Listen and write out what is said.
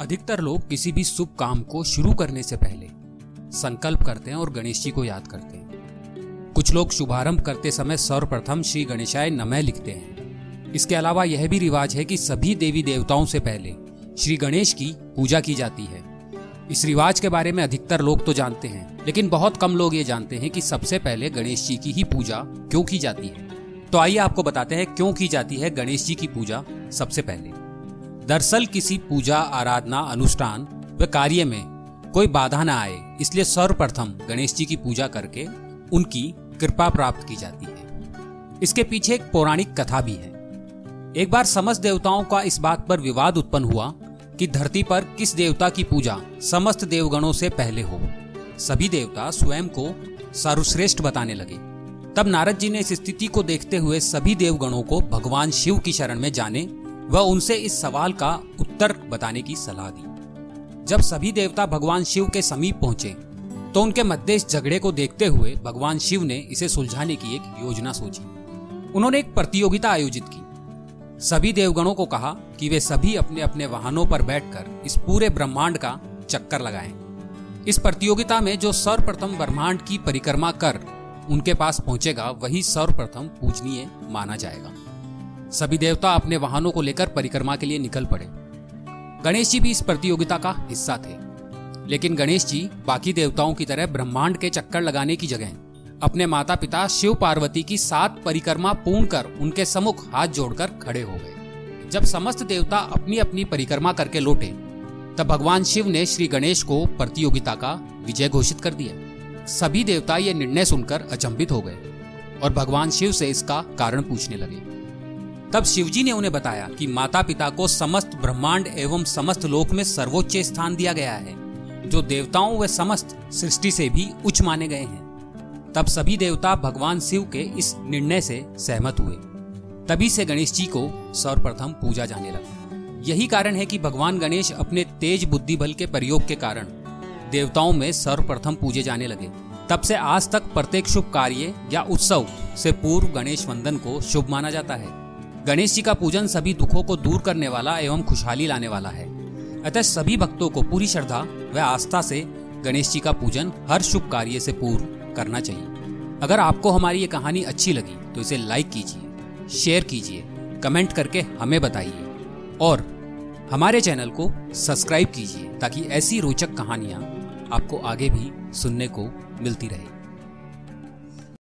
अधिकतर लोग किसी भी शुभ काम को शुरू करने से पहले संकल्प करते हैं और गणेश जी को याद करते हैं। कुछ लोग शुभारंभ करते समय सर्वप्रथम श्री गणेशाय नमः लिखते हैं। इसके अलावा यह भी रिवाज है कि सभी देवी देवताओं से पहले श्री गणेश की पूजा की जाती है। इस रिवाज के बारे में अधिकतर लोग तो जानते हैं, लेकिन बहुत कम लोग ये जानते हैं कि सबसे पहले गणेश जी की ही पूजा क्यों की जाती है। तो आइए आपको बताते हैं क्यों की जाती है गणेश जी की पूजा सबसे पहले। दरअसल किसी पूजा, आराधना, अनुष्ठान व कार्य में कोई बाधा न आए, इसलिए सर्वप्रथम गणेश जी की पूजा करके उनकी कृपा प्राप्त की जाती है। इसके पीछे एक पौराणिक कथा भी है। एक बार समस्त देवताओं का इस बात पर विवाद उत्पन्न हुआ कि धरती पर किस देवता की पूजा समस्त देवगणों से पहले हो। सभी देवता स्वयं को सर्वश्रेष्ठ बताने लगे। तब नारद जी ने इस स्थिति को देखते हुए सभी देवगणों को भगवान शिव की शरण में जाने व उनसे इस सवाल का उत्तर बताने की सलाह दी। जब सभी देवता भगवान शिव के समीप पहुँचे तो उनके मध्य झगड़े को देखते हुए भगवान शिव ने इसे सुलझाने की एक योजना सोची। उन्होंने एक प्रतियोगिता आयोजित की। सभी देवगणों को कहा कि वे सभी अपने अपने वाहनों पर बैठकर इस पूरे ब्रह्मांड का चक्कर लगाएँ। इस प्रतियोगिता में जो सर्वप्रथम ब्रह्मांड की परिक्रमा कर उनके पास पहुंचेगा, वही सर्वप्रथम पूजनीय माना जाएगा। सभी देवता अपने वाहनों को लेकर परिक्रमा के लिए निकल पड़े। गणेश जी भी इस प्रतियोगिता का हिस्सा थे। लेकिन गणेश जी बाकी देवताओं की तरह ब्रह्मांड के चक्कर लगाने की जगह अपने माता पिता शिव पार्वती की सात परिक्रमा पूर्ण कर उनके सम्मुख हाथ जोड़कर खड़े हो गए। जब समस्त देवता अपनी अपनी परिक्रमा करके लौटे, तब भगवान शिव ने श्री गणेश को प्रतियोगिता का विजय घोषित कर दिया। सभी देवता ये निर्णय सुनकर अचंभित हो गए और भगवान शिव से इसका कारण पूछने लगे। तब शिवजी ने उन्हें बताया कि माता पिता को समस्त ब्रह्मांड एवं समस्त लोक में सर्वोच्च स्थान दिया गया है, जो देवताओं व समस्त सृष्टि से भी उच्च माने गए हैं। तब सभी देवता भगवान शिव के इस निर्णय से सहमत हुए। तभी से गणेश जी को सर्वप्रथम पूजा जाने लगा। यही कारण है कि भगवान गणेश अपने तेज बुद्धि बल के प्रयोग के कारण देवताओं में सर्वप्रथम पूजे जाने लगे। तब से आज तक प्रत्येक शुभ कार्य या उत्सव से पूर्व गणेश वंदन को शुभ माना जाता है। गणेश जी का पूजन सभी दुखों को दूर करने वाला एवं खुशहाली लाने वाला है। अतः सभी भक्तों को पूरी श्रद्धा व आस्था से गणेश जी का पूजन हर शुभ कार्य से पूर्व करना चाहिए। अगर आपको हमारी ये कहानी अच्छी लगी तो इसे लाइक कीजिए शेयर कीजिए कमेंट करके हमें बताइए और हमारे चैनल को सब्सक्राइब कीजिए, ताकि ऐसी रोचक कहानियाँ आपको आगे भी सुनने को मिलती रहे।